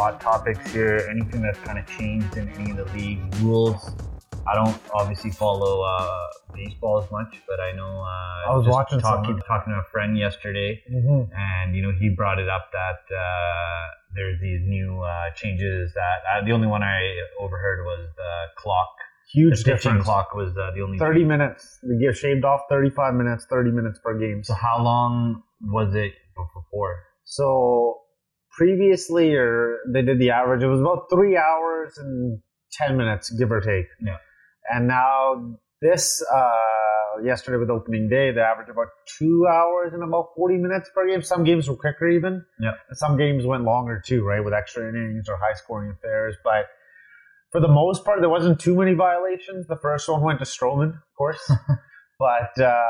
hot topics here. Anything that's kind of changed in any of the league rules. I don't obviously follow uh, baseball as much, but I know uh, I was watching talking talking to a friend yesterday, Mm-hmm. and you know he brought it up that uh, there's these new uh, changes that uh, the only one I overheard was the clock. Huge the difference. clock was uh, the only 30 minutes. They give shaved off 35 minutes, 30 minutes per game. So how long was it before? So previously, or they did the average, it was about three hours and 10 minutes, give or take. Yeah. And now this, uh, yesterday with opening day, they averaged about two hours and about 40 minutes per game. Some games were quicker even. Yeah. And some games went longer too, right? With extra innings or high scoring affairs. But for the most part, there wasn't too many violations. The first one went to Strowman, of course. but uh,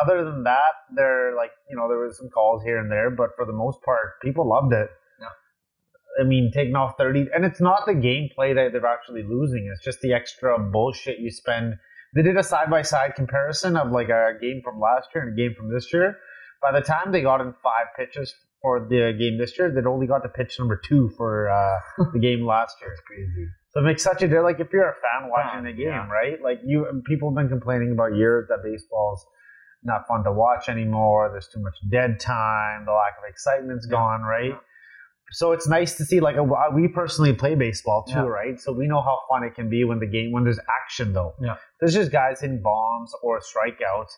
other than that, there like you know there was some calls here and there, but for the most part, people loved it. Yeah. I mean, taking off thirty, and it's not the gameplay that they're actually losing; it's just the extra bullshit you spend. They did a side by side comparison of like a game from last year and a game from this year. By the time they got in five pitches for the game this year, they'd only got to pitch number two for uh, the game last year. It's crazy. So it makes such a difference. Like if you're a fan watching the game, yeah. right? Like you, people have been complaining about years that baseball's not fun to watch anymore. There's too much dead time. The lack of excitement's Yeah. gone, right? So it's nice to see. Like a, we personally play baseball too, Yeah. right? So we know how fun it can be when the game when there's action though. Yeah. There's just guys hitting bombs or strikeouts.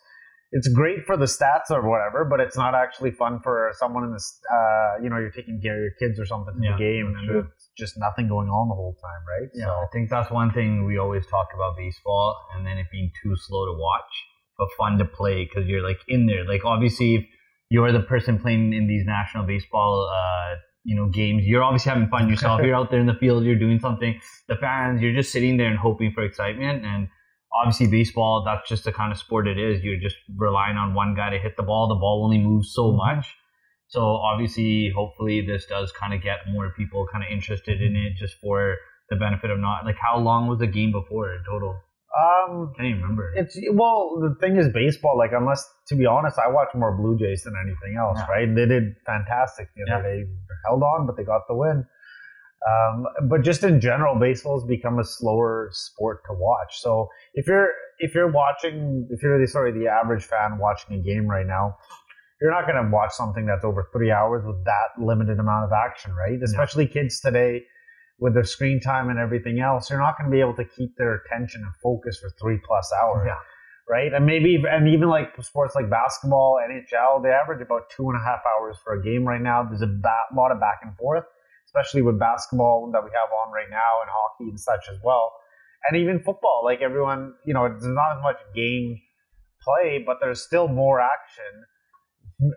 It's great for the stats or whatever, but it's not actually fun for someone in this. Uh, you know, you're taking care of your kids or something Yeah, the game, and true. it's just nothing going on the whole time, right? Yeah, So I think that's one thing we always talk about baseball, and then it being too slow to watch, but fun to play because you're like in there. Like obviously, if you're the person playing in these national baseball, uh, you know, games, you're obviously having fun yourself. you're out there in the field, you're doing something. The fans, you're just sitting there and hoping for excitement. And obviously, baseball, that's just the kind of sport it is. You're just relying on one guy to hit the ball. The ball only moves so much. So obviously, hopefully, this does kind of get more people kind of interested in it, just for the benefit of not like how long was the game before in total? um, I can't even remember. It's well, the thing is, baseball. Like, unless to be honest, I watch more Blue Jays than anything else. Yeah. Right? They did fantastic the other day. Held on, but they got the win. Um, but just in general, baseball has become a slower sport to watch. So if you're if you're watching, if you're the sorry the average fan watching a game right now, you're not going to watch something that's over three hours with that limited amount of action, right? Especially kids today with their screen time and everything else, you're not going to be able to keep their attention and focus for three plus hours. Yeah. Right. And maybe, and even like sports like basketball, NHL, they average about two and a half hours for a game right now. There's a ba- lot of back and forth, especially with basketball that we have on right now and hockey and such as well. And even football, like everyone, you know, there's not as much game play, but there's still more action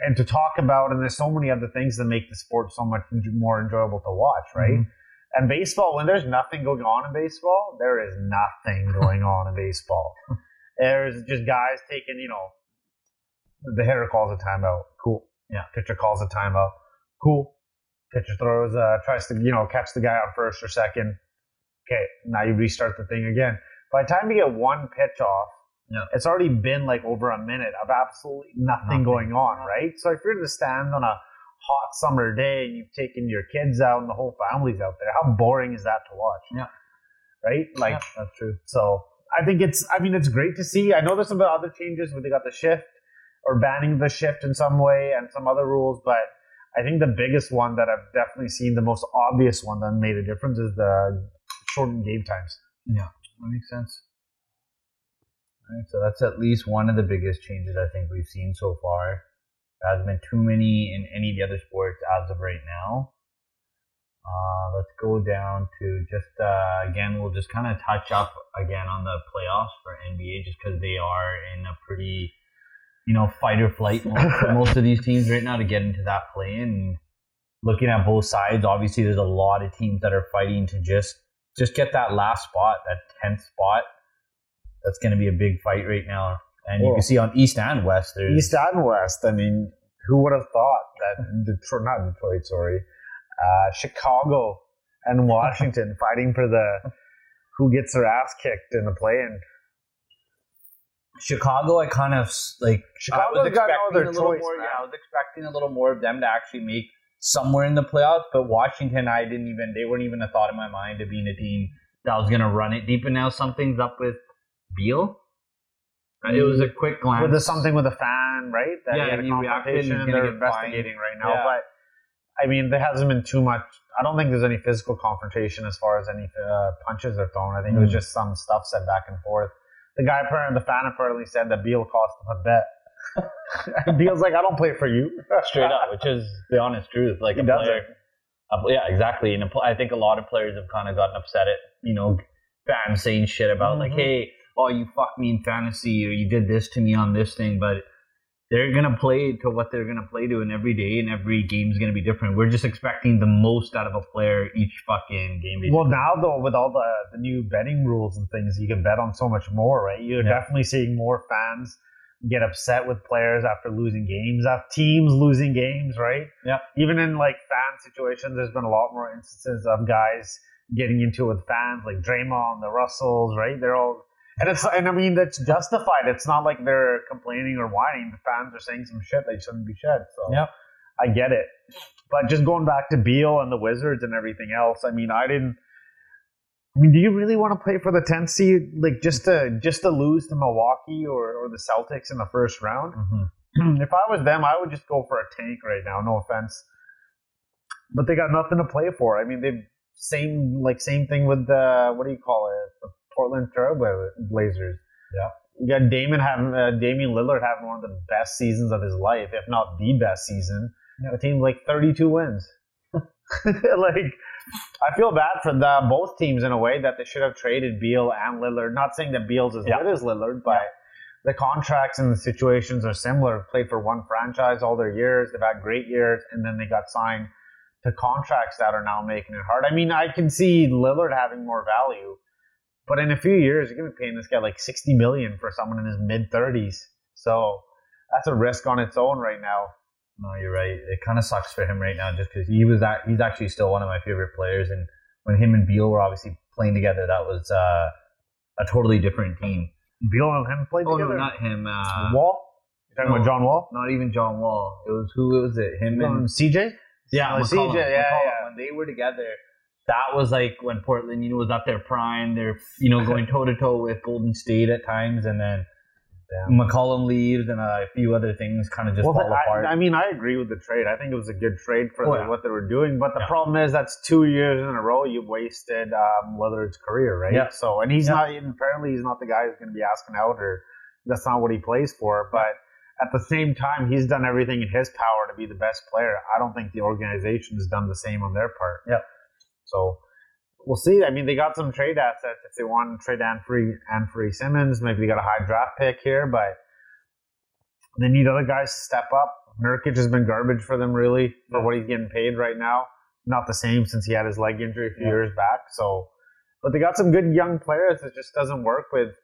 and to talk about. And there's so many other things that make the sport so much more enjoyable to watch, right? Mhm. And baseball, when there's nothing going on in baseball, there is nothing going on in baseball. There's just guys taking, you know, the hitter calls a timeout. Cool. Yeah. Pitcher calls a timeout. Cool. Pitcher throws, uh, tries to, you know, catch the guy on first or second. Okay, now you restart the thing again. By the time you get one pitch off, Yeah. it's already been like over a minute of absolutely nothing, Nothing. going on, right? So if you're in the stands on a hot summer day and you've taken your kids out and the whole family's out there, how boring is that to watch? Yeah. Right? Like, Yeah, that's true. so I think it's, I mean, it's great to see. I know there's some other changes where they got the shift or banning the shift in some way and some other rules, but I think the biggest one that I've definitely seen, the most obvious one that made a difference is the shortened game times. Yeah, that makes sense. All right, so that's at least one of the biggest changes I think we've seen so far. There hasn't been too many in any of the other sports as of right now. Uh, let's go down to just uh, again. We'll just kind of touch up again on the playoffs for NBA, just because they are in a pretty, you know, fight or flight for most of these teams right now to get into that play. And looking at both sides, obviously there's a lot of teams that are fighting to just just get that last spot, that tenth spot. That's going to be a big fight right now. And you can see on East and West, there's East and West. I mean, who would have thought that Detroit, not Detroit, sorry, uh, Chicago and Washington fighting for the who gets their ass kicked in the play-in. Chicago. I kind of like. I was got no expecting other a little choice, more. man. Yeah, I was expecting a little more of them to actually make somewhere in the playoffs. But Washington, I didn't even they weren't even a thought in my mind of being a team that was gonna run it deep. And now something's up with Beal. It was a quick glance. With the, something with a fan, right? That Yeah, he had a he reacted and confrontation. They're fined. investigating right now, Yeah. but I mean, there hasn't been too much. I don't think there's any physical confrontation as far as any uh, punches are thrown. I think it was Mm. just some stuff said back and forth. The guy, apparently, the fan apparently said that Beal cost him a bet. Beal's like, I don't play for you. straight up, which is the honest truth. Like He a player, a- yeah, exactly. And a I think a lot of players have kind of gotten upset at you know fans saying shit about like, Mhm. hey, oh, you fucked me in fantasy, or you did this to me on this thing, but. They're gonna play to what they're gonna play to, and every day and every game is gonna be different. We're just expecting the most out of a player each fucking game. basically. Well, now though, with all the the new betting rules and things, you can bet on so much more, right? You're Yeah. definitely seeing more fans get upset with players after losing games, after teams losing games, right? Yeah. Even in like fan situations, there's been a lot more instances of guys getting into it with fans, like Draymond, the Russells, right? They're all. And it's and I mean that's justified. It's not like they're complaining or whining. The fans are saying some shit they shouldn't be said. So Yep. I get it. But just going back to Beal and the Wizards and everything else, I mean, I didn't. I mean, do you really want to play for the 10th seed, like just to just to lose to Milwaukee or, or the Celtics in the first round? Mhm. if I was them, I would just go for a tank right now. No offense, but they got nothing to play for. I mean, they same like same thing with the what do you call it, the Portland Trail Blazers. Yeah. you got Damon having uh, Damian Lillard having one of the best seasons of his life, if not the best season. Yeah. The team's like 32 wins. like, I feel bad for the both teams in a way that they should have traded Beal and Lillard. Not saying that Beal's as Yeah. good as Lillard, but the contracts and the situations are similar. Played for one franchise all their years. They've had great years, and then they got signed to contracts that are now making it hard. I mean, I can see Lillard having more value, but in a few years, you're going to be paying this guy like 60 million for someone in his mid 30s. So that's a risk on its own right now. No, you're right. It kind of sucks for him right now, just because he was that he's actually still one of my favorite players, and when him and Beal were obviously playing together, that was uh, a totally different team. Beal and him played Oh no, not him. Uh, Wall? You're talking no. about John Wall? not even John Wall. It was who was it? Him Um, and CJ? yeah, Oh, McCollum, CJ, yeah, McCollum. yeah. When they were together, that was like when Portland, you know, was at their prime. They're you know going toe to toe with Golden State at times, and then McCollum leaves, and a few other things kind of just Well, fall I, apart. I mean, I agree with the trade. I think it was a good trade for Oh, the, yeah. what they were doing. But the Yeah. problem is that's two years in a row you've wasted um, Lillard's career, right? Yeah. So, and he's Yeah. not. Apparently, he's not the guy who's going to be asking out, or that's not what he plays for. But at the same time, he's done everything in his power to be the best player. I don't think the organization has done the same on their part. Yep. So. We'll see. I mean, they got some trade assets if they want to trade Anfree, Anfernee Simons. Maybe they got a high draft pick here, but they need other guys to step up. Nurkic has been garbage for them, really, for what he's getting paid right now. Not the same since he had his leg injury a few Yeah. years back. So, but they got some good young players. It just doesn't work with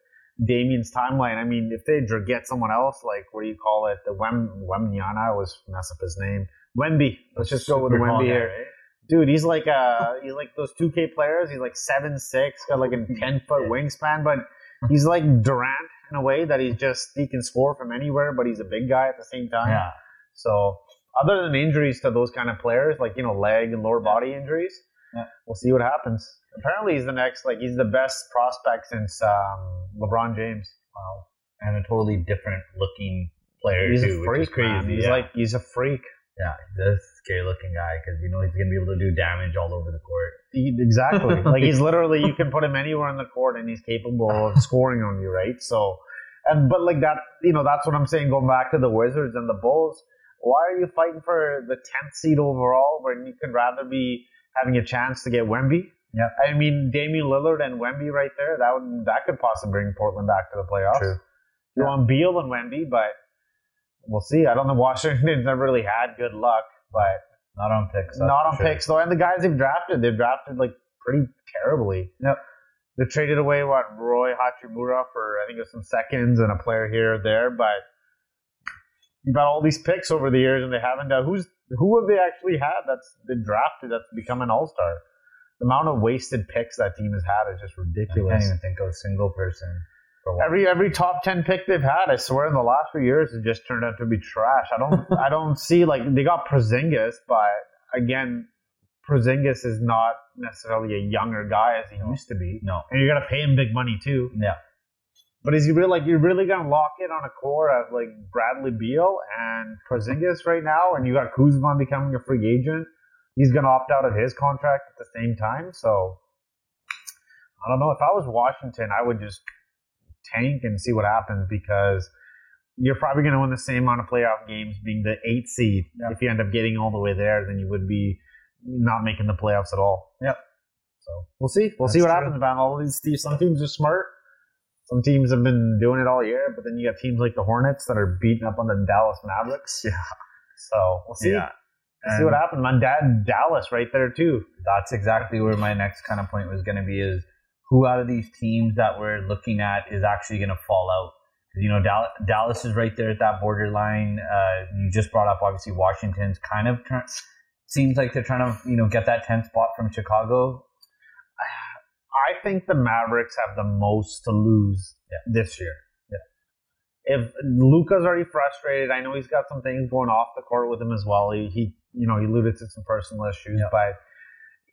Damian's timeline. I mean, if they get someone else, like what do you call it, the Wem Wemnyana, I always mess up his name. Wemby. Let's just go with Wemby here. Dude, he's like uh he's like those two K players. He's like seven six, got like a ten foot wingspan, but he's like Durant in a way that he's just he can score from anywhere, but he's a big guy at the same time. Yeah. So other than injuries to those kind of players, like you know leg and lower body injuries, Yeah. we'll see what happens. Apparently, he's the next like he's the best prospect since um, LeBron James. Wow. And a totally different looking player He's too, a freak, which is crazy. man. He's yeah. like he's a freak. Yeah, this scary looking guy because you know he's gonna be able to do damage all over the court. He- exactly. like he's literally you can put him anywhere in the court and he's capable of scoring on you, right? So and but like that, you know, that's what I'm saying. Going back to the Wizards and the Bulls, why are you fighting for the tenth seed overall when you could rather be having a chance to get Wemby? Yeah. I mean Damian Lillard and Wemby right there, that would that could possibly bring Portland back to the playoffs. True. You want Beal and Wemby, but we'll see. I don't know. Washington's never really had good luck, but Not on picks. not on sure. picks though. And the guys they've drafted, they've drafted like pretty terribly. Yep. They traded away what Rui Hachimura for I think it was some seconds and a player here or there, but you've got all these picks over the years and they haven't done who's who have they actually had that's been drafted that's become an all star? The amount of wasted picks that team has had is just ridiculous. I can't even think of a single person. Every every top ten pick they've had, I swear, in the last few years, it just turned out to be trash. I don't I don't see like they got Porzingis, but again, Porzingis is not necessarily a younger guy as he No. used to be, No. and you're gonna pay him big money too. Yeah. But is he really like you're really gonna lock in on a core of like Bradley Beal and Porzingis right now, and you got Kuzma becoming a free agent? He's gonna opt out of his contract at the same time, so I don't know. If I was Washington, I would just tank and see what happens because you're probably going to win the same amount of playoff games being the eighth seed. Yeah. If you end up getting all the way there, then you would be not making the playoffs at all. Yep. So we'll see. We'll see what true. happens, man. All these teams, some teams are smart. Some teams have been doing it all year, but then you got teams like the Hornets that are beating up on the Dallas Mavericks. Yeah. So we'll see. Yeah. We'll see what happens, man. Dad, Dallas right there too. that's exactly where my next kind of point was going to be is who out of these teams that we're looking at is actually going to fall out you know Dallas, is right there at that borderline uh, you just brought up obviously washington's kind of try- seems like they're trying to you know get that 10th spot from chicago I think the Mavericks have the most to lose this year. Yeah. If Luka's already frustrated, I know he's got some things going off the court with him as well. He, he you know, he alluded to some personal issues, Yeah. but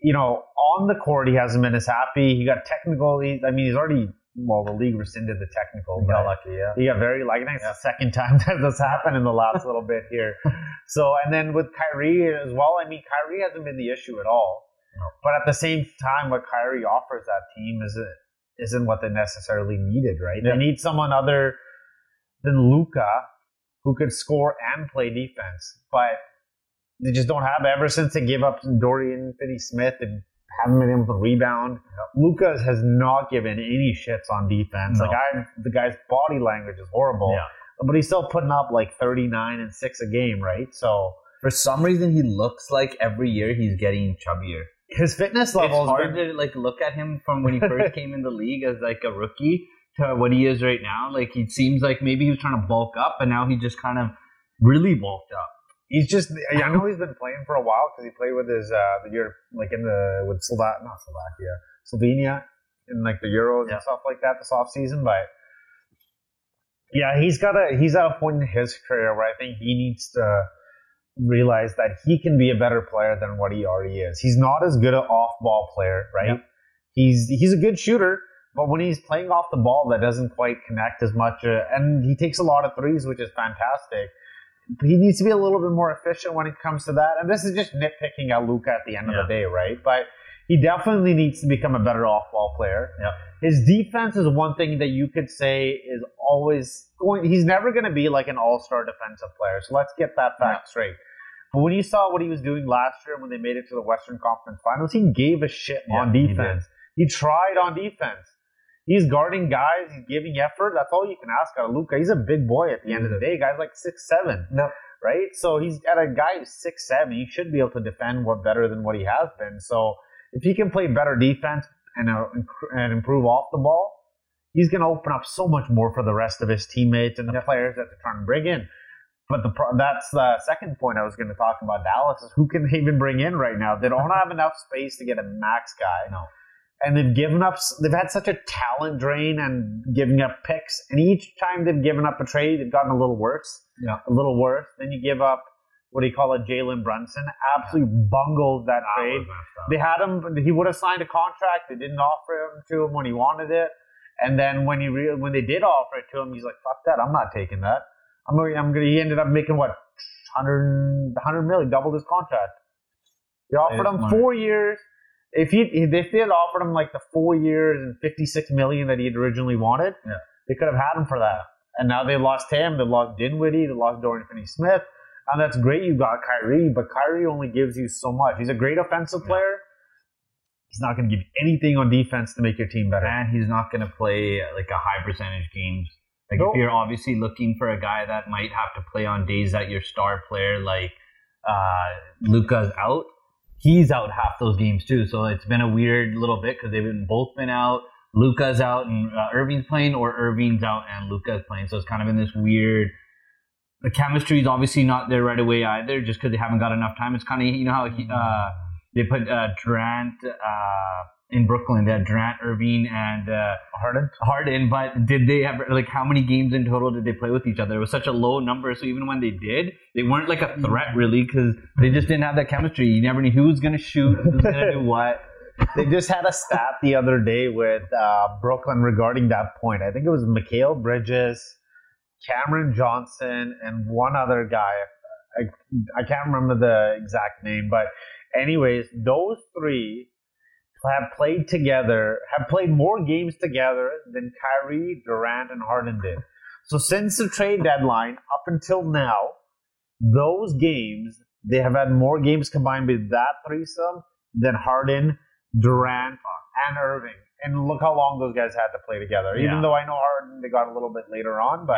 you know, on the court he hasn't been as happy. He got technical. He, I mean, he's already well, the league rescinded the technical. He got lucky yeah he got very lucky. I think it's the second time that this happened in the last little bit here. So and then with Kyrie as well, I mean Kyrie hasn't been the issue at all. No. But at the same time, what Kyrie offers that team isn't isn't what they necessarily needed, right? Yeah. They need someone other than Luka who could score and play defense. But they just don't have ever since they gave up Dorian Finney Smith and haven't been able to rebound. Luka has not given any shits on defense. No. Like I the guy's body language is horrible yeah but he's still putting up like 39 and 6 a game, right? So for some reason he looks like every year he's getting chubbier his fitness it's level hard to like look at him from when he first came in the league as like a rookie to what he is right now. Like he seems like maybe he was trying to bulk up, and now he just kind of really bulked up. He's just I know he's been playing for a while because he played with his uh the Euro like in the with not Slovakia Slovenia in like the Euros Yeah. and stuff like that this off season, but yeah, he's got a he's at a point in his career where I think he needs to realize that he can be a better player than what he already is. He's not as good an off ball player, right? Yeah. He's he's a good shooter, but when he's playing off the ball, that doesn't quite connect as much. Uh, and he takes a lot of threes, which is fantastic. He needs to be a little bit more efficient when it comes to that. And this is just nitpicking at Luka at the end Yeah. of the day, right? But he definitely needs to become a better off ball player. Yeah. His defense is one thing that you could say is always going. He's never going to be like an all star defensive player. So let's get that fact straight. But when you saw what he was doing last year when they made it to the Western Conference Finals, he gave a shit Yeah, on he defense. He, tried on defense. He's guarding guys. He's giving effort. That's all you can ask out of Luka. He's a big boy at the end of the day. Guy's like six seven, No. right? So he's at a guy who's six seven. He should be able to defend what better than what he has been. So if he can play better defense and uh, and improve off the ball, he's going to open up so much more for the rest of his teammates and the players that they're trying to bring in. But the pro- that's the second point I was going to talk about. Dallas is who can they even bring in right now? They don't have enough space to get a max guy. No. And they've given up. They've had such a talent drain and giving up picks. And each time they've given up a trade, they've gotten a little worse. Yeah. A little worse. Then you give up. What do you call it? Jalen Brunson absolutely bungled that trade. They had him. He would have signed a contract. They didn't offer him to him when he wanted it. And then when he re- when they did offer it to him, he's like, "Fuck that! I'm not taking that. I'm gonna, I'm gonna." He ended up making what 100, 100 million, doubled his contract. They offered him smart. four years. If he if they had offered him like the four years and fifty six million that he had originally wanted, Yeah. they could have had him for that. And now they lost him. They lost Dinwiddie. They lost Dorian Finney-Smith. And that's great. You got Kyrie, but Kyrie only gives you so much. He's a great offensive Yeah. player. He's not going to give you anything on defense to make your team better. and he's not going to play like a high percentage games. Like Nope. if you're obviously looking for a guy that might have to play on days that your star player like uh, Luka's out, he's out half those games too. So it's been a weird little bit because they've been both been out. Luka's out and uh, Irving's playing, or Irving's out and Luka's playing. So it's kind of in this weird. The chemistry is obviously not there right away either, just because they haven't got enough time. It's kind of you know how he, uh, they put uh, Durant, uh, in Brooklyn. They had Durant, Irving, and uh, Harden. Harden. But did they have like how many games in total did they play with each other? It was such a low number. So even when they did, they weren't like a threat really because they just didn't have that chemistry. You never knew who was going to shoot, who was going to do what. They just had a stat the other day with uh, Brooklyn regarding that point. I think it was Mikal Bridges, Cameron Johnson, and one other guy. I, I can't remember the exact name, but anyways, those three have played together, have played more games together than Kyrie, Durant, and Harden did. So since the trade deadline up until now, those games they have had more games combined with that threesome than Harden, Durant, and Irving. And look how long those guys had to play together. Yeah. Even though I know Harden they got a little bit later on, but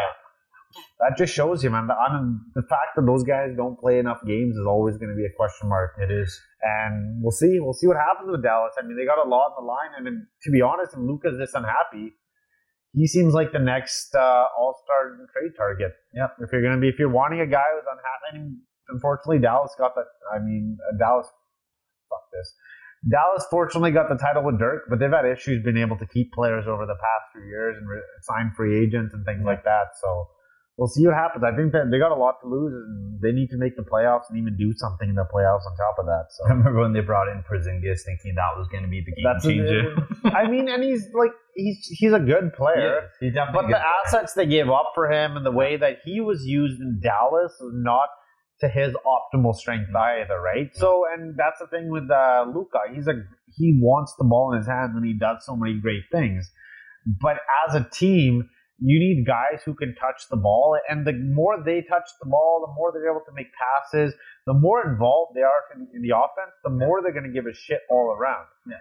that just shows you, man. The, un- the fact that those guys don't play enough games is always going to be a question mark. It is. And we'll see. We'll see what happens with Dallas. I mean, they got a lot on the line. And then, to be honest, and Luka's this unhappy, he seems like the next uh, All Star trade target. Yeah. If you're going to be, if you're wanting a guy who's unhappy, I mean, unfortunately, Dallas got that. I mean, uh, Dallas. Fuck this. Dallas fortunately got the title with Dirk, but they've had issues being able to keep players over the past few years and re- sign free agents and things like that. So we'll see what happens. I think that they got a lot to lose, and they need to make the playoffs and even do something in the playoffs on top of that. So I remember when they brought in Porzingis, thinking that was going to be the game That's a- changer. I mean, and he's like he's he's a good player. he's definitely But a the player. assets they gave up for him and the way that he was used in Dallas was not to his optimal strength either, right? So, and that's the thing with uh, Luka. He's a he wants the ball in his hands and he does so many great things. But as a team, you need guys who can touch the ball, and the more they touch the ball, the more they're able to make passes, the more involved they are in, the offense, the more they're going to give a shit all around. Yeah.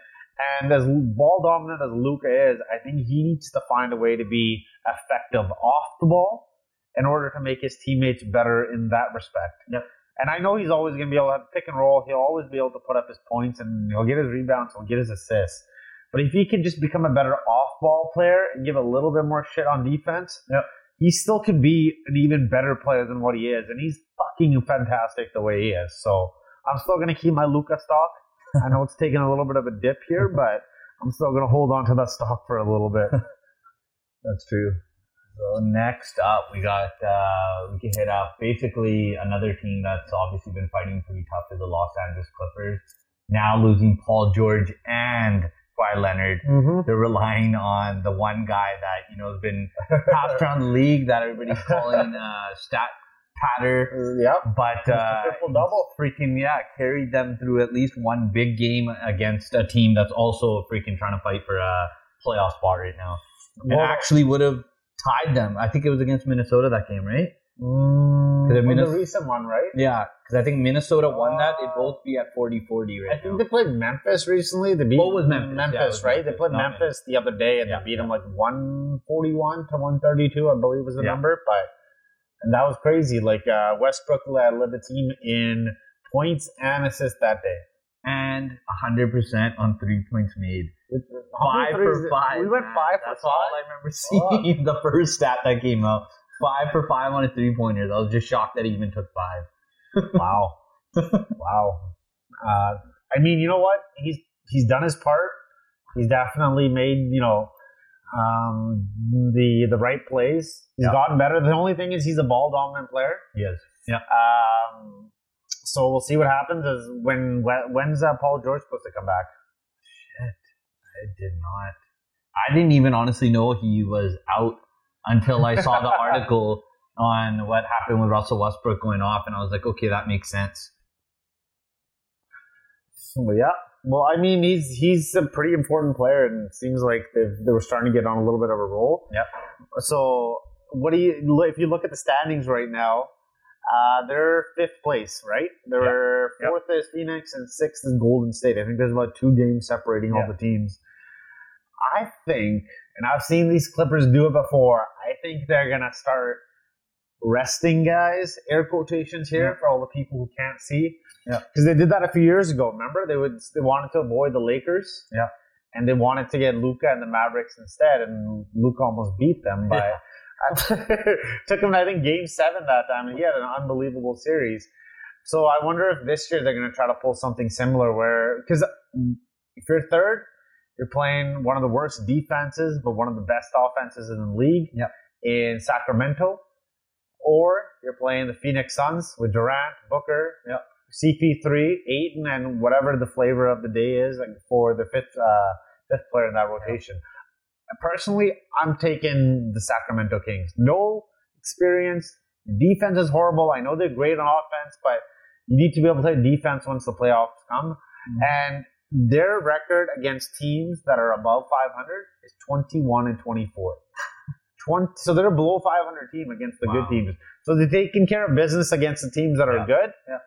And as ball dominant as Luka is, I think he needs to find a way to be effective off the ball in order to make his teammates better in that respect. Yep. And I know he's always going to be able to pick and roll. He'll always be able to put up his points and he'll get his rebounds, he'll get his assists. But if he can just become a better off ball player and give a little bit more shit on defense, Yep. he still could be an even better player than what he is. And he's fucking fantastic the way he is. So I'm still going to keep my Luka stock. I know it's taking a little bit of a dip here, but I'm still going to hold on to that stock for a little bit. That's true. So next up, we got uh, we can hit up basically another team that's obviously been fighting pretty tough is the Los Angeles Clippers. Now losing Paul George and Kawhi Leonard, Mm-hmm. they're relying on the one guy that you know has been passed around the league that everybody's calling uh, stat patter. Yep. But uh, Triple-double. freaking yeah, carried them through at least one big game against a team that's also freaking trying to fight for a playoff spot right now. And Well- actually would have tied them. I think it was against Minnesota that game, right? Mm, Because the recent one, right? Yeah, because I think Minnesota won that. They'd both be at 40-40 right I now. think they played Memphis recently. They beat What was Memphis? Yeah, was right? Memphis. They played No, Memphis the other day and Yeah, they beat them like 141 to 132, I believe was the Yeah. number. But and that was crazy. Like uh, Westbrook led, the team in points and assists that day. and 100% on three points made. Five for five. We went five man. five That's for all five. I remember seeing the first stat that came out. Five for five on a three pointers. I was just shocked that he even took five. Wow, wow. Uh, I mean, you know what? He's he's done his part. He's definitely made you know um, the the right plays. He's Yeah. gotten better. The only thing is he's a ball dominant player. Yes. Yeah. Um, so we'll see what happens. Is when when- when's uh, Paul George supposed to come back? I did not. I didn't even honestly know he was out until I saw the article on what happened with Russell Westbrook going off, and I was like, okay, that makes sense. Yeah. Well, I mean, he's he's a pretty important player, and it seems like they they were starting to get on a little bit of a roll. Yep. So, what do you if you look at the standings right now? Uh, they're fifth place, right? They're Yep. fourth is Phoenix, and sixth is Golden State. I think there's about two games separating all the teams. I think, and I've seen these Clippers do it before. I think they're gonna start resting guys, air quotations here Yeah. for all the people who can't see Yeah. because they did that a few years ago. Remember, they would they wanted to avoid the Lakers. Yeah. and they wanted to get Luka and the Mavericks instead, and Luka almost beat them by. took him, I think, Game Seven that time, and he had an unbelievable series. So I wonder if this year they're going to try to pull something similar, where because if you're third, You're playing one of the worst defenses, but one of the best offenses in the league Yep. in Sacramento. Or you're playing the Phoenix Suns with Durant, Booker, Yep. CP3, Ayton, and whatever the flavor of the day is like, for the fifth uh, fifth player in that rotation. Personally, I'm taking the Sacramento Kings. No experience. Defense is horrible. I know they're great on offense, but you need to be able to play defense once the playoffs come. And their record against teams that are above 500 is 21 and 24. 20, so they're a below 500 team against the Wow. good teams. So they're taking care of business against the teams that are Yeah. good. Yeah.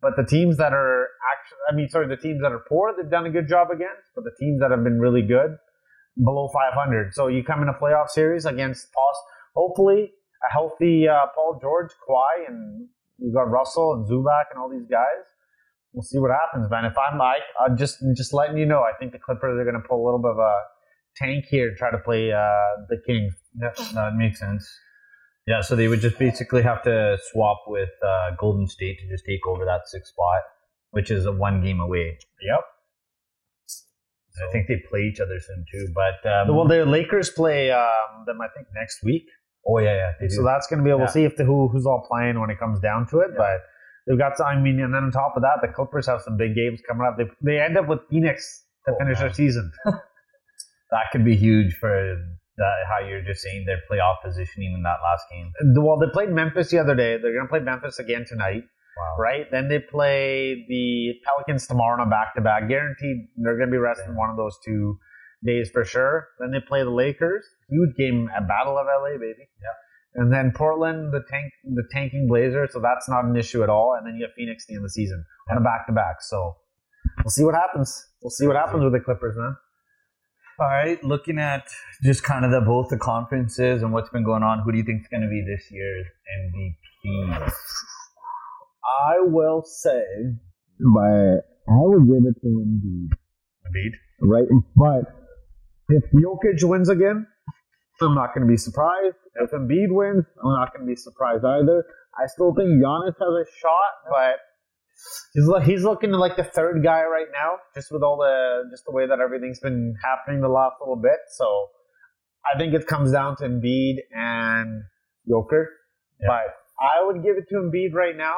But the teams that are actually, I mean, sorry, the teams that are poor, they've done a good job against. But the teams that have been really good, below 500. So you come in a playoff series against, Paul, hopefully, a healthy uh, Paul George, Kawhi, and you've got Russell and Zubac and all these guys. We'll see what happens, man. If I'm like, I'm just just letting you know, I think the Clippers are going to pull a little bit of a tank here to try to play uh, the Kings. That makes sense. Yeah, so they would just basically have to swap with uh, Golden State to just take over that sixth spot, which is a one game away. Yep. I think they play each other soon too. But um, Well, the Lakers play um, them, I think, next week. oh yeah, yeah. So that's going to be. We'll Yeah. see if the who who's all playing when it comes down to it. Yeah. But they've got. some- I mean, and then on top of that, the Clippers have some big games coming up. They they end up with Phoenix to Oh, finish man. their season. that could be huge for that, how you're just saying their playoff positioning in that last game. Well, they played Memphis the other day. They're going to play Memphis again tonight, Wow. right? Then they play the Pelicans tomorrow on a back to back. Guaranteed, they're going to be resting one of those two days for sure. Then they play the Lakers. Huge game, a battle of LA, baby. Yeah. And then Portland, the tank, the tanking Blazers. So that's not an issue at all. And then you have Phoenix at the end of the season on a back to back. So we'll see what happens. We'll see what happens with the Clippers, man. All right, looking at just kind of the both the conferences and what's been going on, who do you think is going to be this year's MVP? I will say, but I would give it to Embiid, Embiid. right? But if Jokic wins again, I'm not going to be surprised. If Embiid wins, I'm not going to be surprised either. I still think Giannis has a shot, but he's he's looking like the third guy right now, just with all the just the way that everything's been happening the last little bit. So I think it comes down to Embiid and Joker, Yeah. but I would give it to Embiid right now.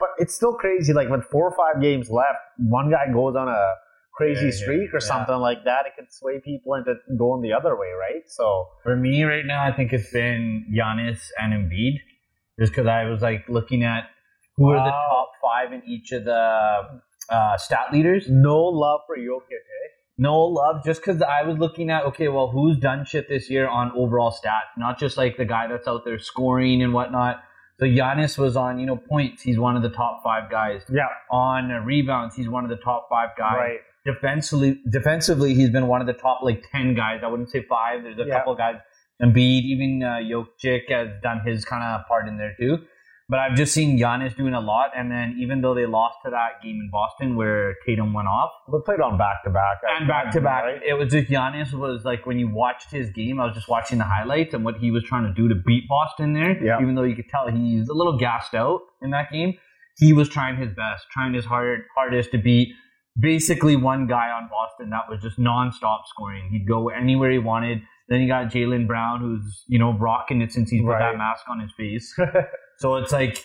But it's still crazy. Like with four or five games left, one guy goes on a crazy Yeah, yeah, streak or yeah. something like that. It could sway people into going the other way, right? So For me right now, I think it's been Giannis and Embiid, just because I was like looking at who are the top five in each of the uh, stat leaders. no love for Jokic, eh? No love, just because I was looking at okay, well, who's done shit this year on overall stats, not just like the guy that's out there scoring and whatnot. So Giannis was on, you know, points. He's one of the top five guys. Yeah, On uh, rebounds, he's one of the top five guys. right. Defensively, defensively, he's been one of the top like ten guys. I wouldn't say five. There's a Yeah. couple guys. Embiid, even uh, Jokic has done his kind of part in there too. But I've just seen Giannis doing a lot. And then even though they lost to that game in Boston where Tatum went off, They played on back to back and back to back. It was just Giannis was like when you watched his game, I was just watching the highlights and what he was trying to do to beat Boston there. Yeah. Even though you could tell he's a little gassed out in that game, he was trying his best, trying his hard hardest to beat basically one guy on Boston that was just nonstop scoring. He'd go anywhere he wanted. Then you got Jaylen Brown, who's you know rocking it since he's put Right. that mask on his face. So it's like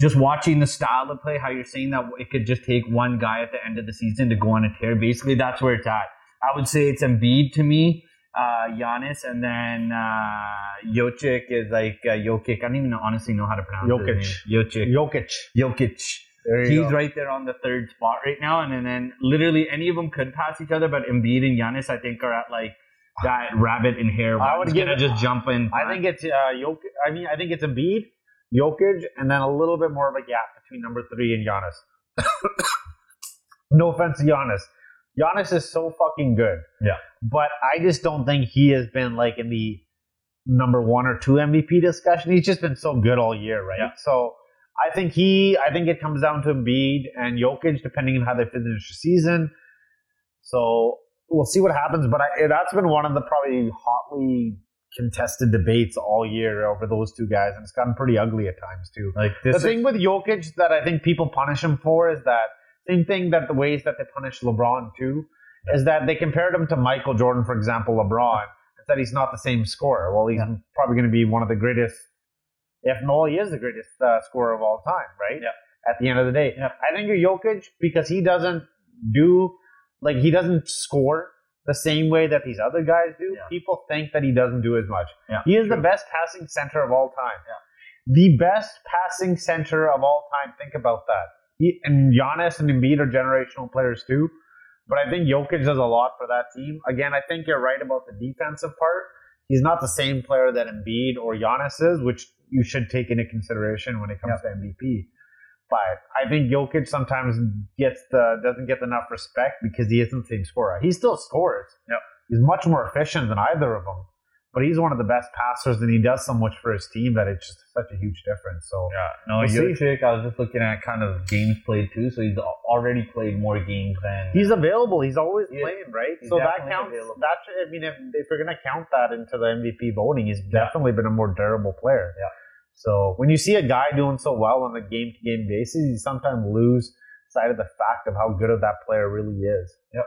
just watching the style of play, how you're saying that it could just take one guy at the end of the season to go on a tear. Basically, that's where it's at. I would say it's Embiid to me, uh, Giannis, and then uh, Jokic is like uh, Jokic. I don't even honestly know how to pronounce Jokic. Jokic. Jokic. Jokic. He's go. right there on the third spot right now, and, and then literally any of them could pass each other, but Embiid and Giannis, I think, are at like that rabbit in hare. I would give it- just jump in. I think it's uh, Jokic. I mean, I think it's Embiid, Jokic, and then a little bit more of a gap between number three and Giannis. no offense to Giannis. Giannis is so fucking good. Yeah. But I just don't think he has been like in the number one or two MVP discussion. He's just been so good all year, right? Yeah. So I think he, I think it comes down to Embiid and Jokic, depending on how they finish the season. So we'll see what happens. But I, that's been one of the probably hotly contested debates all year over those two guys, and it's gotten pretty ugly at times too. like The thing with Jokic that I think people punish him for is that same thing that the ways that they punish LeBron too is that they compared him to Michael Jordan, for example, LeBron, and said he's not the same scorer. Well, he's Yeah. probably going to be one of the greatest, if no, is the greatest uh, scorer of all time, right? Yeah. At the end of the day, Yeah. I think Jokic because he doesn't do like he doesn't score the same way that these other guys do. Yeah. People think that he doesn't do as much. Yeah, he is the best passing center of all time. Yeah. The best passing center of all time. Think about that. He, and Giannis and Embiid are generational players too. But I think Jokic does a lot for that team. Again, I think you're right about the defensive part. He's not the same player that Embiid or Giannis is, which you should take into consideration when it comes to MVP. But I think Jokic sometimes gets the doesn't get enough respect because he isn't the same scorer. He still scores. Yep. He's much more efficient than either of them. But he's one of the best passers, and he does so much for his team that it's just such a huge difference. So Yeah, no, We'll see. I was just looking at kind of games played too, so he's already played more games than He's available. He's always Yeah, playing, right? So that counts. available. That should, I mean, if, if we're gonna count that into the MVP voting, he's definitely been a more durable player. Yeah. So when you see a guy doing so well on a game to game basis, you sometimes lose sight of the fact of how good of that player really is. Yep.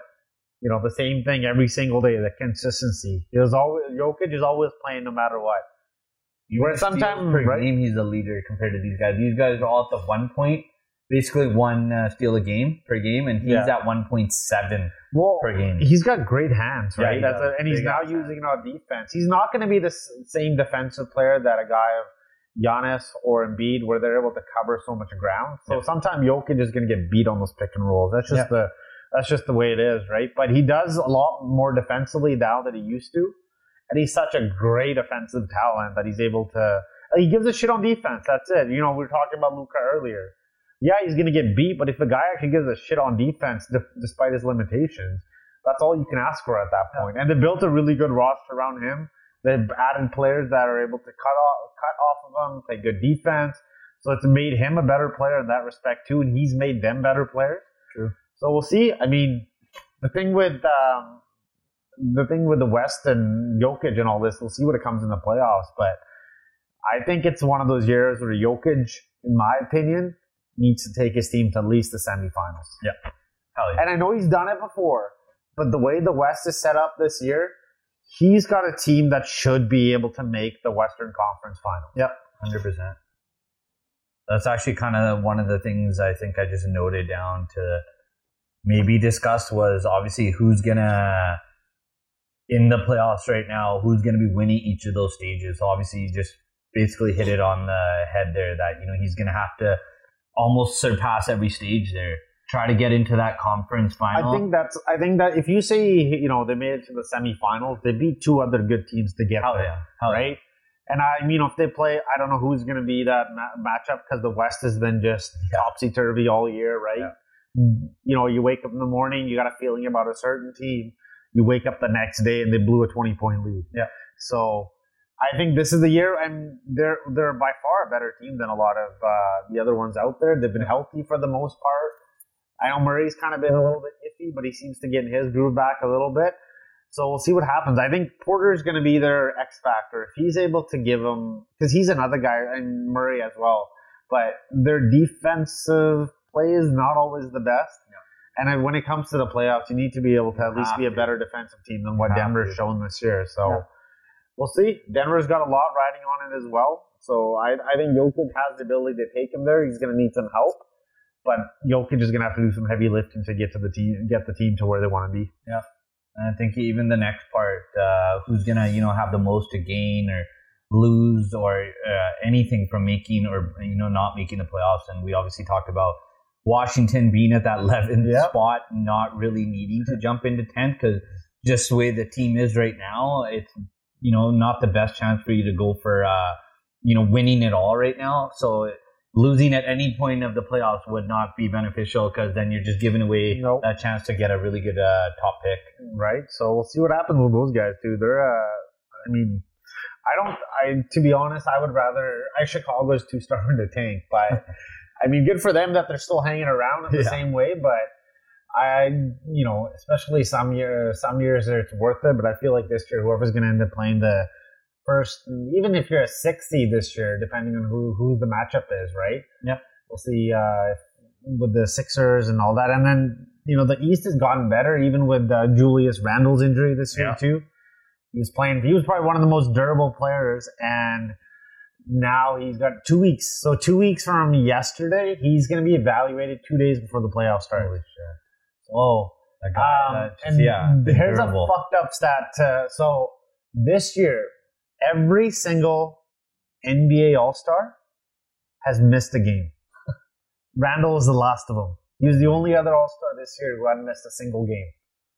You know, the same thing every single day. The consistency. He was always Jokic is always playing no matter what. Even Where in steals sometime- per right? game, he's a leader compared to these guys. These guys are all at the one point, basically one uh, steal a game per game, and he's Yeah. at one point seven Well, per game. he's got great hands, Yeah, right? he That's a- and he's now ass using on defense. He's not going to be the same defensive player that a guy of Giannis or Embiid, where they're able to cover so much ground. So Yeah. sometimes Jokic is going to get beat on those pick and rolls. That's just the that's just the way it is, right? But he does a lot more defensively now than he used to, and he's such a great offensive talent that he's able to. He gives a shit on defense. That's it. You know, we were talking about Luka earlier. Yeah, he's going to get beat, but if a guy actually gives a shit on defense d- despite his limitations, that's all you can ask for at that point. And they built a really good roster around him. They've added players that are able to cut off, cut off of him, play good defense. So it's made him a better player in that respect too, and he's made them better players. True. So we'll see. I mean, the thing with um, the thing with the West and Jokic and all this, we'll see what it comes in the playoffs. But I think it's one of those years where Jokic, in my opinion, needs to take his team to at least the semifinals. Hell yeah. And I know he's done it before, but the way the West is set up this year, he's got a team that should be able to make the Western Conference Finals. Yep, hundred percent. That's actually kind of one of the things I think I just noted down to maybe discuss was obviously who's gonna in the playoffs right now, who's gonna be winning each of those stages. So obviously, you just basically hit it on the head there that you know he's gonna have to almost surpass every stage there, try to get into that conference final. I think that's. I think that if you say you know they made it to the semifinals, they beat two other good teams to get hell there, yeah, hell yeah. right? And I mean, if they play, I don't know who's going to be that ma- matchup because the West has been just topsy turvy all year, right? You know, you wake up in the morning, you got a feeling about a certain team. You wake up the next day and they blew a twenty point lead. Yeah. So I think this is the year, and they're they're by far a better team than a lot of uh, the other ones out there. They've been healthy for the most part. I know Murray's kind of been a little bit iffy, but he seems to get in his groove back a little bit. So we'll see what happens. I think Porter is going to be their X factor if he's able to give them because he's another guy and Murray as well. But their defensive play is not always the best. And when it comes to the playoffs, you need to be able to at least be a better defensive team than what Denver's shown this year. So we'll see. Denver's got a lot riding on it as well. So I, I think Jokic has the ability to take him there. He's going to need some help, but Jokic is going to have to do some heavy lifting to get to the team, get the team to where they want to be. Yeah, and I think even the next part, uh, who's gonna you know have the most to gain or lose or uh, anything from making or you know not making the playoffs. And we obviously talked about Washington being at that 11th Yep. spot, not really needing to jump into 10th because just the way the team is right now, it's you know not the best chance for you to go for uh, you know winning it all right now. So losing at any point of the playoffs would not be beneficial because then you're just giving away Nope. a chance to get a really good uh, top pick. right? So we'll see what happens with those guys too. They're, uh, I mean, I don't. I to be honest, I would rather. I Chicago's too stubborn to tank, but I mean, good for them that they're still hanging around in the Yeah. same way. But I, you know, especially some year, some years it's worth it. But I feel like this year, whoever's going to end up playing the first, even if you're a six seed this year, depending on who who the matchup is, right? Yep. We'll see uh, with the Sixers and all that, and then you know, the East has gotten better, even with uh, Julius Randle's injury this year Yeah. too. He was playing. He was probably one of the most durable players, and now he's got two weeks. So two weeks from yesterday, he's going to be evaluated two days before the playoffs start. Holy shit. Oh, That um, that just- and yeah. here's durable. a fucked up stat. Uh, so this year, every single NBA All Star has missed a game. Randle was the last of them. He was the only other All Star this year who hadn't missed a single game.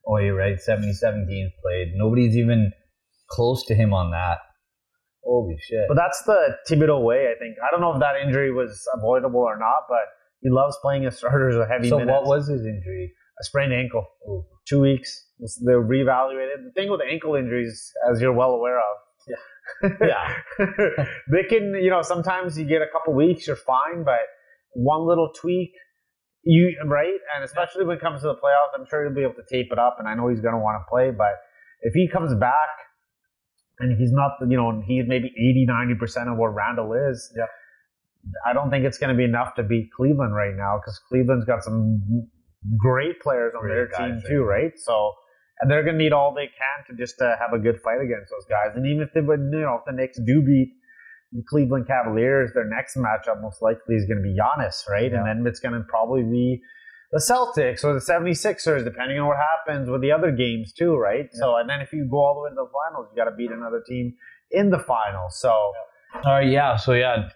Oh, you're right. 77 games played. Nobody's even close to him on that. Holy shit. But that's the Thibodeau way, I think. I don't know if that injury was avoidable or not, but he loves playing his starters a heavy so minutes. what was his injury? a sprained ankle? Two weeks. They're reevaluated. The thing with ankle injuries, as you're well aware of, Yeah. they can, you know, sometimes you get a couple weeks, you're fine, but one little tweak, you right, and especially when it comes to the playoffs, I'm sure he'll be able to tape it up, and I know he's going to want to play, but if he comes back and he's not, you know, he's maybe 80, 90 percent of what Randle is, Yeah. I don't think it's going to be enough to beat Cleveland right now because Cleveland's got some great players on Great their team too, right? So. And they're going to need all they can to just uh, have a good fight against those guys. And even if they would, you know, if the Knicks do beat the Cleveland Cavaliers, their next matchup most likely is going to be Giannis, right? And then it's going to probably be the Celtics or the 76ers, depending on what happens with the other games too, right? So, and then if you go all the way to the finals, you got to beat another team in the finals. So, All right, yeah. So yeah,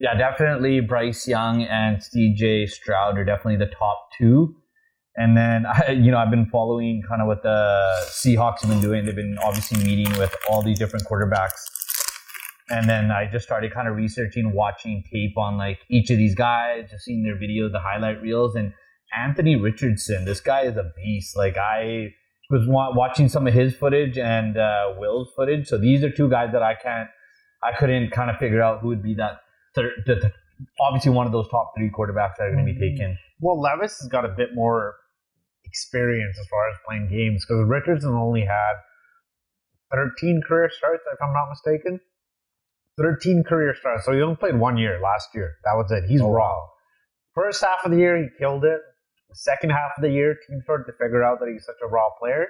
yeah, definitely Bryce Young and CJ Stroud are definitely the top two. And then I, you know, I've been following kind of what the Seahawks have been doing. They've been obviously meeting with all these different quarterbacks. And then I just started kind of researching, watching tape on like each of these guys, just seeing their videos, the highlight reels, and Anthony Richardson. This guy is a beast. Like I was wa- watching some of his footage and uh, Will's footage. So these are two guys that I can't, I couldn't kind of figure out who would be that. Third, the, the, obviously, one of those top three quarterbacks that are going to be taken. well, Levis has got a bit more experience as far as playing games because Richardson only had 13 career starts, if I'm not mistaken. 13 career starts. So he only played one year last year. That was it. He's Oh, raw. First half of the year, he killed it. Second half of the year, team started to figure out that he's such a raw player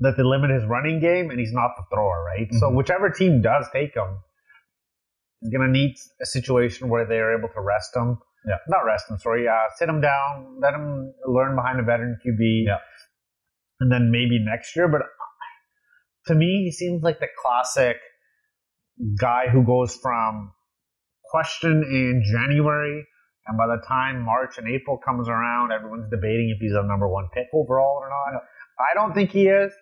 that they limit his running game and he's not the thrower, right? So Mhm. whichever team does take him is going to need a situation where they're able to rest him. Yeah. Not rest him, sorry. Uh, sit him down, let him learn behind a veteran QB. Yeah. And then maybe next year. But to me, he seems like the classic guy who goes from question in January, and by the time March and April comes around, everyone's debating if he's a number one pick overall or not. I don't think he is.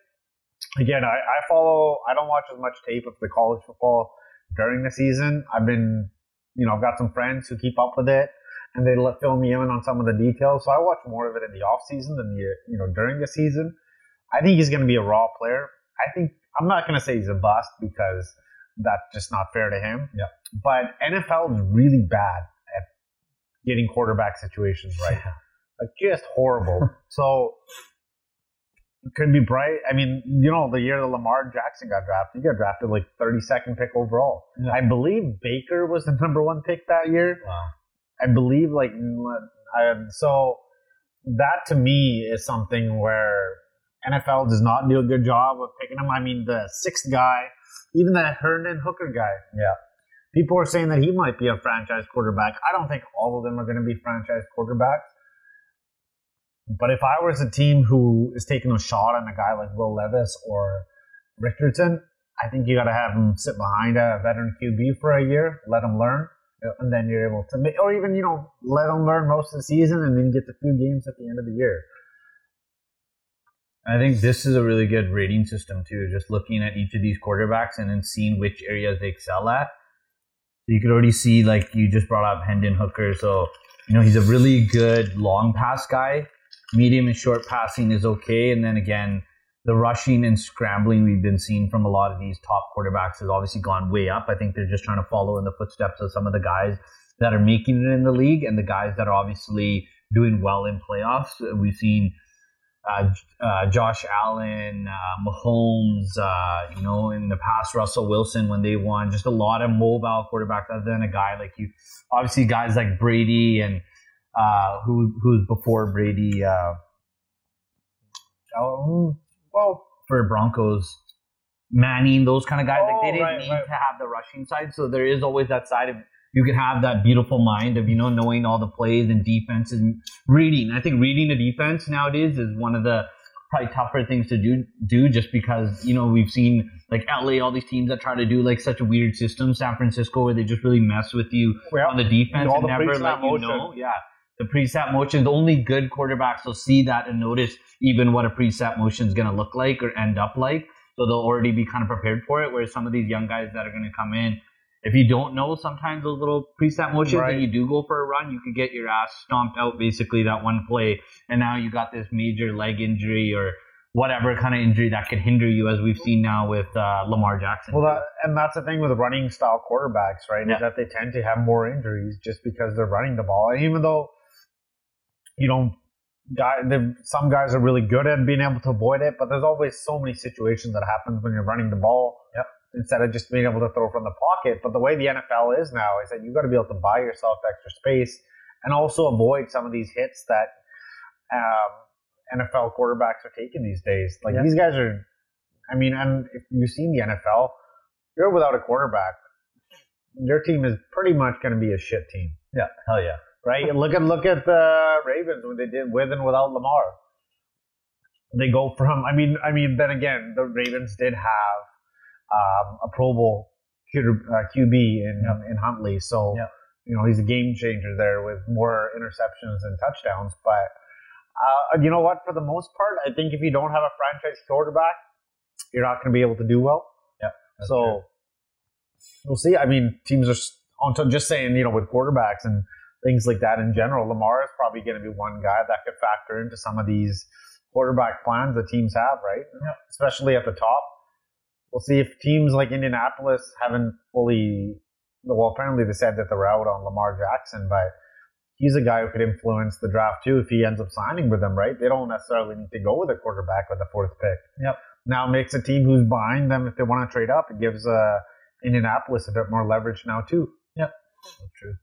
Again, I, I follow. I don't watch as much tape of the college football during the season. I've been, you know, I've got some friends who keep up with it, and they let fill me in on some of the details. So I watch more of it in the off season than the you know during the season. I think he's going to be a raw player. I think I'm not going to say he's a bust because that's just not fair to him. Yeah. But NFL is really bad getting quarterback situations right. Like just horrible. so it could be bright. I mean, you know, the year that Lamar Jackson got drafted, he got drafted like 32nd pick overall. Yeah. I believe Baker was the number one pick that year. Wow. I believe like I, so that to me is something where NFL does not do a good job of picking him. I mean, the sixth guy, even the Hendon Hooker guy. Yeah. People are saying that he might be a franchise quarterback. I don't think all of them are going to be franchise quarterbacks. But if I was a team who is taking a shot on a guy like Will Levis or Richardson, I think you got to have him sit behind a veteran QB for a year, let him learn, and then you're able to, or even you know, let him learn most of the season, and then get the few games at the end of the year. I think this is a really good rating system too. Just looking at each of these quarterbacks and then seeing which areas they excel at. So you could already see, like you just brought up Hendon Hooker. So you know he's a really good long pass guy. Medium and short passing is okay, and then again, the rushing and scrambling we've been seeing from a lot of these top quarterbacks has obviously gone way up. I think they're just trying to follow in the footsteps of some of the guys that are making it in the league and the guys that are obviously doing well in playoffs. We've seen uh, uh, Josh Allen, uh, Mahomes, uh, you know, in the past, Russell Wilson when they won. Just a lot of mobile quarterbacks other than a guy like you. Obviously, guys like Brady and uh, who who's before Brady uh, Um, well, for Broncos. Manning, those kind of guys, like Oh, they didn't right, need right. to have the rushing side. So there is always that side of you can have that beautiful mind of you know knowing all the plays and defenses and reading. I think reading the defense nowadays is one of the probably tougher things to do do just because you know we've seen like LA all these teams that try to do like such a weird system San Francisco where they just really mess with you Yeah. on the defense All and the never let you motion. know yeah the preset motion the only good quarterbacks will see that and notice even what a preset motion is going to look like or end up like so they'll already be kind of prepared for it whereas some of these young guys that are going to come in if you don't know sometimes those little preset motions Right. and you do go for a run you could get your ass stomped out basically that one play and now you got this major leg injury or whatever kind of injury that could hinder you, as we've seen now with uh, Lamar Jackson. Well, that, and that's the thing with running style quarterbacks, right? Yeah. Is that they tend to have more injuries just because they're running the ball. And even though, you know, guy, the- some guys are really good at being able to avoid it, but there's always so many situations that happens when you're running the ball. Yep. Instead of just being able to throw from the pocket. But the way the NFL is now is that you've got to be able to buy yourself extra space and also avoid some of these hits that um, NFL quarterbacks are taking these days. Like Yeah. these guys are, I mean, and if you've seen the NFL, you're without a quarterback. Your team is pretty much going to be a shit team, yeah, hell yeah. right? Look at look at the Ravens when they did with and without Lamar. They go from, I mean, I mean, then again, the Ravens did have um, a Pro Bowl Q, uh, QB in in Huntley, so Yeah. you know he's a game changer there with more interceptions and touchdowns. But uh, you know what? For the most part, I think if you don't have a franchise quarterback, you're not going to be able to do well. That's so true. we'll see. I mean, teams are on to just saying, you know, with quarterbacks and things like that in general. Lamar is probably going to be one guy that could factor into some of these quarterback plans that teams have, right? Yeah. Especially at the top. We'll see if teams like Indianapolis haven't fully. Well, apparently they said that they're out on Lamar Jackson, but he's a guy who could influence the draft too if he ends up signing with them, right? They don't necessarily need to go with a quarterback with the fourth pick. Yep. Now makes a team who's buying them if they want to trade up. It gives uh, Indianapolis a bit more leverage now too. That's true.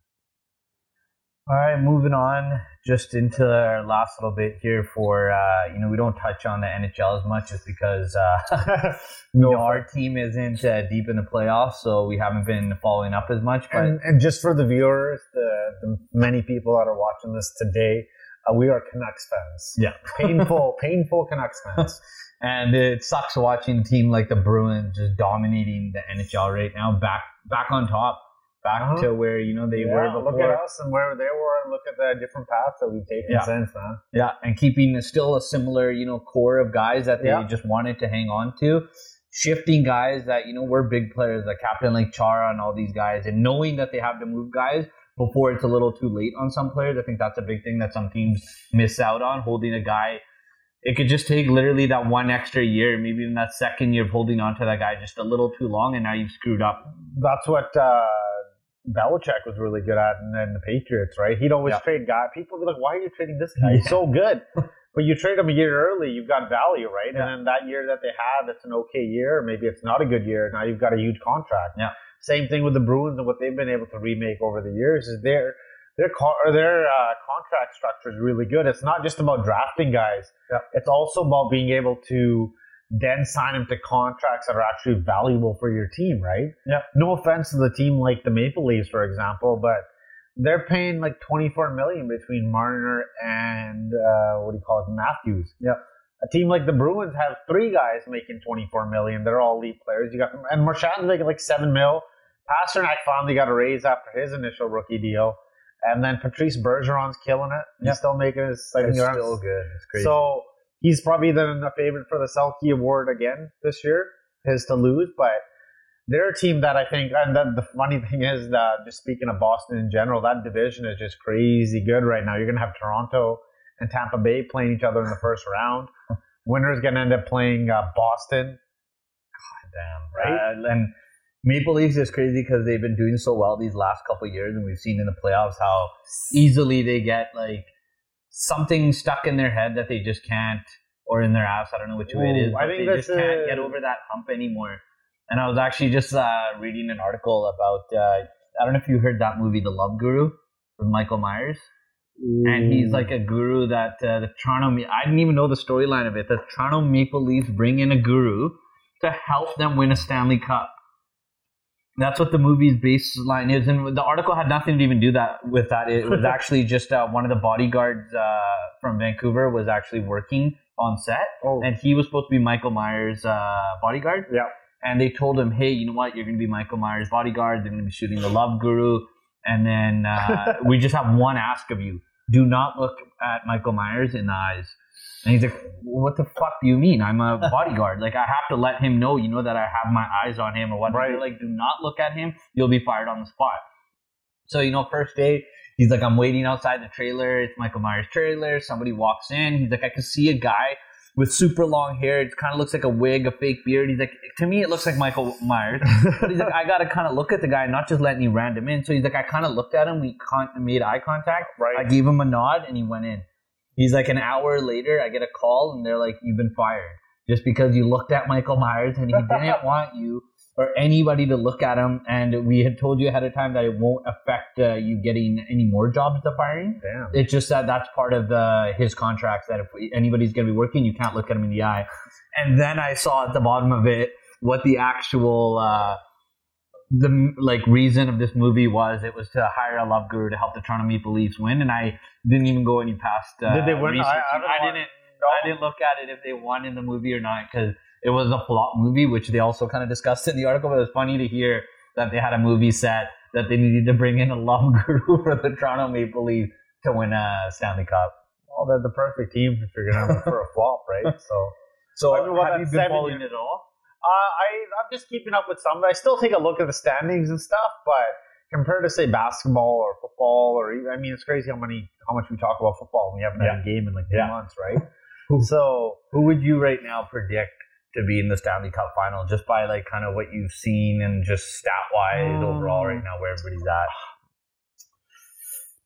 All right, moving on just into our last little bit here for uh, you know we don't touch on the NHL as much just because uh, you know, our team isn't uh, deep in the playoffs, so we haven't been following up as much. But And, and just for the viewers, the, the many people that are watching this today, uh, we are Canucks fans. Yeah. painful, painful Canucks fans. and it sucks watching a team like the Bruins just dominating the NHL right now, back back on top, back Uh-huh. to where you know they Yeah, were look at us and where they were, and look at the different paths that we've taken Yeah. since, man. Yeah, and keeping still a similar, you know, core of guys that they Yeah. just wanted to hang on to. Shifting guys that, you know, were big players, like Captain like Chara and all these guys, and knowing that they have to move guys before it's a little too late on some players. I think that's a big thing that some teams miss out on, holding a guy. It could just take literally that one extra year, maybe even that second year of holding on to that guy just a little too long, and now you've screwed up. That's what uh, Belichick was really good at, and then the Patriots, right? He'd always Yeah. trade guys. People would be like, "Why are you trading this guy? He's so good." But you trade him a year early, you've got value, right? Yeah. And then that year that they had, it's an okay year. Maybe it's not a good year. Now you've got a huge contract. Yeah. Same thing with the Bruins and what they've been able to remake over the years is their their co- their uh, contract structure is really good. It's not just about drafting guys. Yeah. It's also about being able to then sign them to contracts that are actually valuable for your team, right? Yeah. No offense to the team like the Maple Leafs, for example, but they're paying like 24 million between Marner and uh, what do you call it, Matthews. Yeah. A team like the Bruins have three guys making 24 million. They're all elite players. You got and Marchand's making like seven mil. Pastrnak finally got a raise after his initial rookie deal, and then Patrice Bergeron's killing it. He's Yeah. still making his second year. good. It's crazy. So he's probably then a favorite for the Selke Award again this year, his to lose. But they're a team that I think, and then the funny thing is that just speaking of Boston in general, that division is just crazy good right now. You're going to have Toronto and Tampa Bay playing each other in the first round. Winner's going to end up playing uh, Boston. God damn, right? Uh, and Maple Leafs is crazy because they've been doing so well these last couple of years, and we've seen in the playoffs how easily they get like something stuck in their head that they just can't, or in their ass. I don't know which way it Ooh, is. I think they just can't a- get over that hump anymore. And I was actually just uh, reading an article about. Uh, I don't know if you heard that movie, The Love Guru, with Michael Myers. and he's like a guru that uh, the Toronto. I didn't even know the storyline of it. The Toronto Maple Leafs bring in a guru to help them win a Stanley Cup. That's what the movie's baseline is, and the article had nothing to even do that with that. It was actually just uh, one of the bodyguards uh, from Vancouver was actually working on set, Oh, and he was supposed to be Michael Myers' uh, bodyguard. yeah. And they told him, "Hey, you know what? You're going to be Michael Myers' bodyguard. They're going to be shooting the Love Guru, and then uh, we just have one ask of you: do not look at Michael Myers in the eyes." And he's like, "What the fuck do you mean? I'm a bodyguard. like I have to let him know, you know, that I have my eyes on him or what." Right. Like, "Do not look at him. You'll be fired on the spot." So you know, first day, he's like, "I'm waiting outside the trailer. It's Michael Myers' trailer." Somebody walks in. He's like, "I can see a guy." With super long hair, it kind of looks like a wig, a fake beard. He's like, to me, it looks like Michael Myers. But he's like, I gotta kind of look at the guy, not just let any random in. So he's like, I kind of looked at him. We con- made eye contact. Right. I gave him a nod, and he went in. He's like, an hour later, I get a call, and they're like, you've been fired just because you looked at Michael Myers, and he didn't want you or anybody to look at him. And we had told you ahead of time that it won't affect uh, you getting any more jobs to firing. Damn. It's just that that's part of the his contracts that if anybody's going to be working, you can't look at him in the eye. And then I saw at the bottom of it what the actual uh, the like reason of this movie was. It was to hire a love guru to help the Toronto Maple Leafs win, and I didn't even go any past. Uh, Did they win? I- researching. I don't I, know. didn't. I didn't look at it if they won in the movie or not because it was a flop movie, which they also kind of discussed in the article. But it was funny to hear that they had a movie set that they needed to bring in a love guru for the Toronto Maple Leafs to win a Stanley Cup. Well, they're the perfect team if you're gonna for a flop, right? So, So I mean, what, have you been following years- it all? Uh, I I'm just keeping up with some. I still take a look at the standings and stuff, but compared to say basketball or football or I mean, it's crazy how many how much we talk about football. We haven't had a game in like two Yeah. months, right? So Who would you right now predict to be in the Stanley Cup final, just by like kind of what you've seen and just stat wise Um, overall right now, where everybody's at?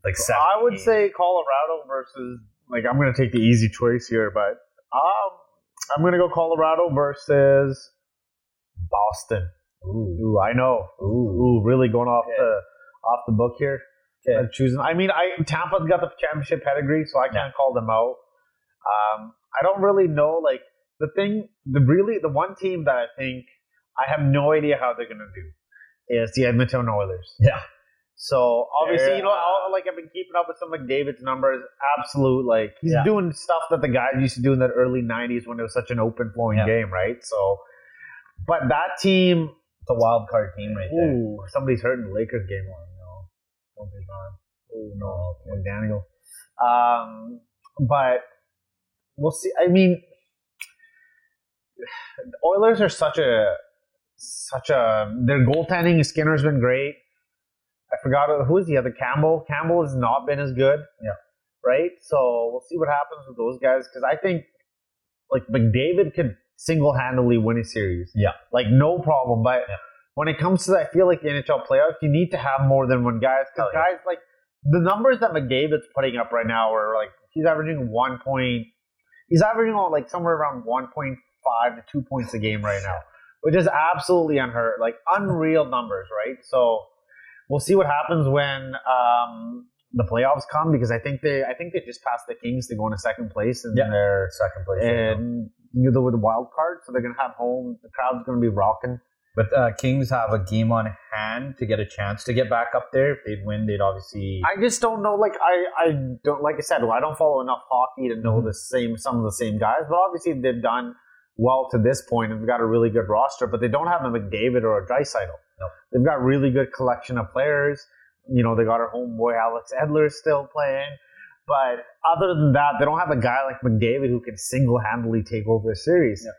Like seven I would say Colorado versus like I'm going to take the easy choice here, but um, I'm going to go Colorado versus Boston. Ooh. Ooh, I know. Ooh, really going off Okay. the off the book here. Okay. I'm choosing. I mean, I Tampa's got the championship pedigree, so I can't call them out. Um, I don't really know. Like the thing, the really the one team that I think I have no idea how they're gonna do is the Edmonton Oilers. Yeah. So obviously, They're, you know, all, like I've been keeping up with some of David's numbers. Absolute, like he's Yeah. doing stuff that the guys used to do in the early '90s when it was such an open flowing Yeah. game, right? So, but that team, It's a wild card team right there. ooh, somebody's hurt in the Lakers game. Oh no, don't be wrong. Oh no, McDaniel. Um, but we'll see. I mean, the Oilers are such a such a their goaltending. Skinner's been great. I forgot who is the other Campbell. Campbell has not been as good. Yeah. Right. So we'll see what happens with those guys because I think like McDavid could single handedly win a series. Yeah. Like no problem. But Yeah. when it comes to that, I feel like the NHL playoffs, you need to have more than one guy. Because yeah. guys like the numbers that McDavid's putting up right now are like he's averaging one point. He's averaging on like somewhere around one point five to two points a game right now, which is absolutely unheard, like unreal numbers, right? So we'll see what happens when um, the playoffs come because I think they I think they just passed the Kings to go into second place in Yeah. their Second place. and you know, with the wild card, so they're gonna have home. The crowd's gonna be rocking. But uh, Kings have a game on hand to get a chance to get back up there. If they'd win, they'd obviously. I just don't know. Like I, I don't like I said. I don't follow enough hockey to know Mhm. the same some of the same guys. But obviously they've done well to this point and they've got a really good roster. But they don't have a McDavid or a Draisaitl. No. They've got really good collection of players. You know, they got our homeboy Alex Edler still playing. But other than that, they don't have a guy like McDavid who can single handedly take over a series. Yeah.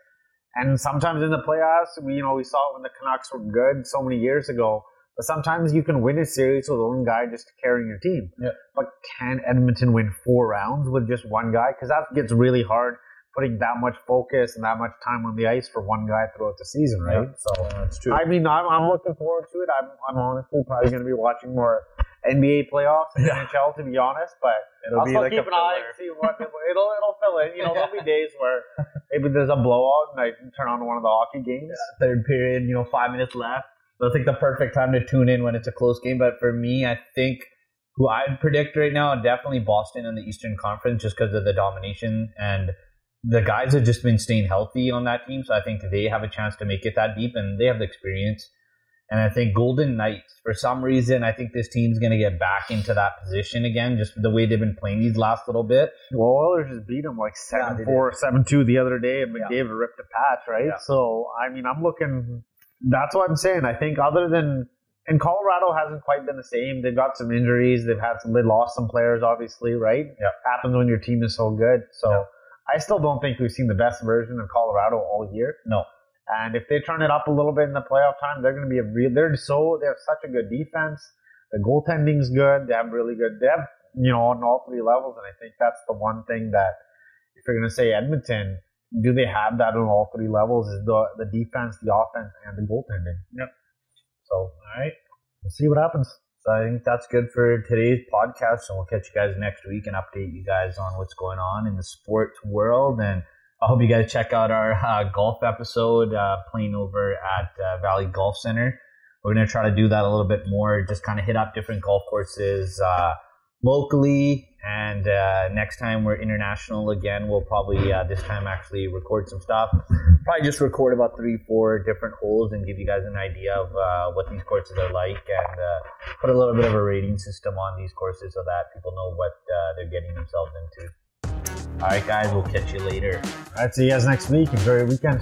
And sometimes in the playoffs, we you know we saw it when the Canucks were good so many years ago. But sometimes you can win a series with one guy just carrying your team. Yeah. But can Edmonton win four rounds with just one guy? Because that gets really hard putting that much focus and that much time on the ice for one guy throughout the season, right? So that's true. I mean, I'm, I'm looking forward to it. I'm, I'm honestly probably going to be watching more NBA playoffs and Yeah. NHL, to be honest. But It'll I'll be still like keep an eye and see what it'll it'll fill in. You know, there'll be days where maybe there's a blowout and I can turn on one of the hockey games. third period, you know, five minutes left. That's like the perfect time to tune in when it's a close game. But for me, I think who I'd predict right now, definitely Boston in the Eastern Conference, just because of the domination and the guys have just been staying healthy on that team. So I think they have a chance to make it that deep, and they have the experience. And I think Golden Knights, for some reason, I think this team's going to get back into that position again, just the way they've been playing these last little bit. Well, Oilers just beat them like 7 Yeah, 4, 7 2 the other day, and Yeah. McDavid ripped a patch, right? Yeah. So, I mean, I'm looking, that's what I'm saying. I think other than, and Colorado hasn't quite been the same. They've got some injuries. They've had some, they lost some players, obviously, right? Yeah. Happens when your team is so good. So, Yeah. I still don't think we've seen the best version of Colorado all year. No. And if they turn it up a little bit in the playoff time, they're going to be a real. They're so they have such a good defense. The goaltending's good. They have really good. They have you know on all three levels, and I think that's the one thing that if you're going to say Edmonton, do they have that on all three levels? Is the the defense, the offense, and the goaltending? Yep. So All right. we'll see what happens. So I think that's good for today's podcast, and we'll catch you guys next week and update you guys on what's going on in the sports world. And I hope you guys check out our uh, golf episode uh, playing over at uh, Valley Golf Center. We're gonna try to do that a little bit more, just kind of hit up different golf courses uh, locally. And uh, next time we're international again, we'll probably uh, this time actually record some stuff. Probably just record about three, four different holes and give you guys an idea of what these courses are like and put a little bit of a rating system on these courses so that people know what they're getting themselves into. All right, guys, we'll catch you later. All right, see you guys next week. Enjoy your weekend.